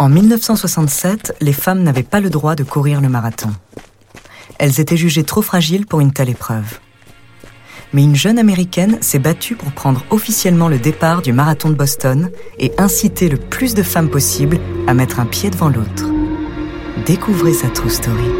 En 1967, les femmes n'avaient pas le droit de courir le marathon. Elles étaient jugées trop fragiles pour une telle épreuve. Mais une jeune américaine s'est battue pour prendre officiellement le départ du marathon de Boston et inciter le plus de femmes possible à mettre un pied devant l'autre. Découvrez sa true story.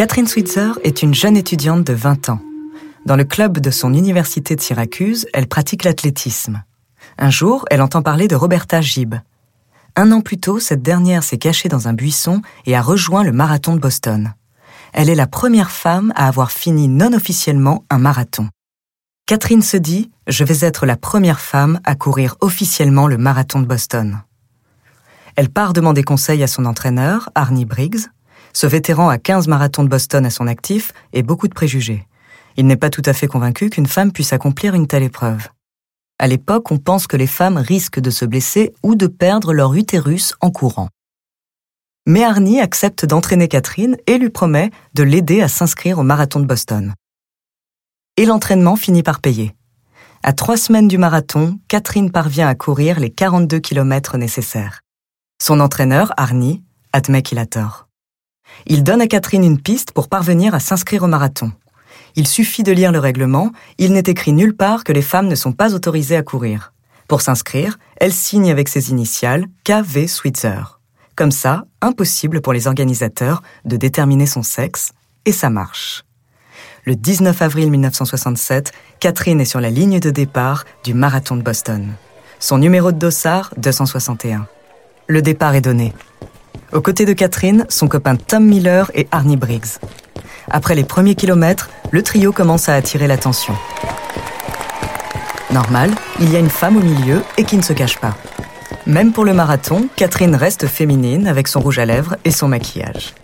Catherine Switzer est une jeune étudiante de 20 ans. Dans le club de son université de Syracuse, elle pratique l'athlétisme. Un jour, elle entend parler de Roberta Gibb. Un an plus tôt, cette dernière s'est cachée dans un buisson et a rejoint le marathon de Boston. Elle est la première femme à avoir fini non officiellement un marathon. Catherine se dit Je vais être la première femme à courir officiellement le marathon de Boston. Elle part demander conseil à son entraîneur, Arnie Briggs, ce vétéran a 15 marathons de Boston à son actif et beaucoup de préjugés. Il n'est pas tout à fait convaincu qu'une femme puisse accomplir une telle épreuve. À l'époque, on pense que les femmes risquent de se blesser ou de perdre leur utérus en courant. Mais Arnie accepte d'entraîner Catherine et lui promet de l'aider à s'inscrire au marathon de Boston. Et l'entraînement finit par payer. À trois semaines du marathon, Catherine parvient à courir les 42 km nécessaires. Son entraîneur, Arnie, admet qu'il a tort. Il donne à Catherine une piste pour parvenir à s'inscrire au marathon. Il suffit de lire le règlement, il n'est écrit nulle part que les femmes ne sont pas autorisées à courir. Pour s'inscrire, elle signe avec ses initiales KV Switzer. Comme ça, impossible pour les organisateurs de déterminer son sexe, et ça marche. Le 19 avril 1967, Catherine est sur la ligne de départ du marathon de Boston. Son numéro de dossard, 261. Le départ est donné. Aux côtés de Catherine, son copain Tom Miller et Arnie Briggs. Après les premiers kilomètres, le trio commence à attirer l'attention. Normal, il y a une femme au milieu et qui ne se cache pas. Même pour le marathon, Catherine reste féminine avec son rouge à lèvres et son maquillage.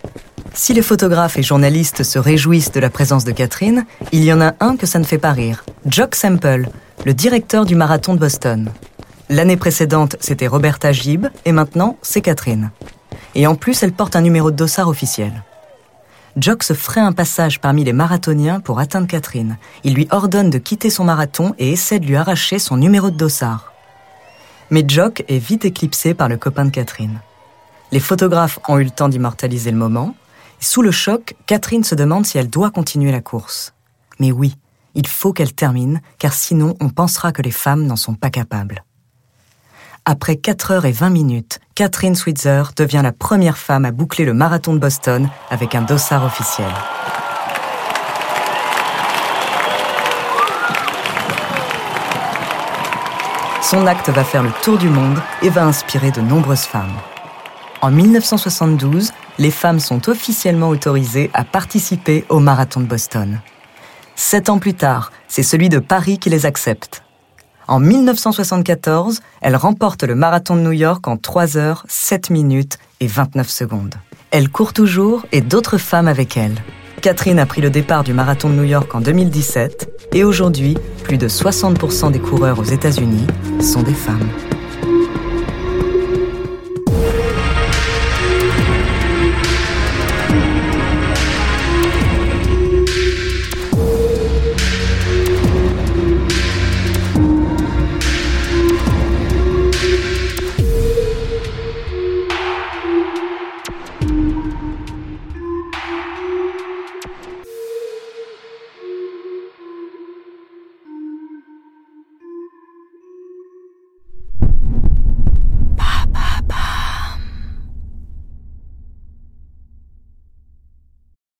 Si les photographes et journalistes se réjouissent de la présence de Catherine, il y en a un que ça ne fait pas rire. Jock Semple, le directeur du marathon de Boston. L'année précédente, c'était Roberta Gibb et maintenant, c'est Catherine et en plus elle porte un numéro de dossard officiel. Jock se ferait un passage parmi les marathoniens pour atteindre Catherine. Il lui ordonne de quitter son marathon et essaie de lui arracher son numéro de dossard. Mais Jock est vite éclipsé par le copain de Catherine. Les photographes ont eu le temps d'immortaliser le moment. Sous le choc, Catherine se demande si elle doit continuer la course. Mais oui, il faut qu'elle termine, car sinon on pensera que les femmes n'en sont pas capables. Après 4 heures et 20 minutes, Catherine Switzer devient la première femme à boucler le marathon de Boston avec un dossard officiel. Son acte va faire le tour du monde et va inspirer de nombreuses femmes. En 1972, les femmes sont officiellement autorisées à participer au marathon de Boston. Sept ans plus tard, c'est celui de Paris qui les accepte. En 1974, elle remporte le marathon de New York en 3 heures, 7 minutes et 29 secondes. Elle court toujours et d'autres femmes avec elle. Catherine a pris le départ du marathon de New York en 2017 et aujourd'hui, plus de 60% des coureurs aux États-Unis sont des femmes.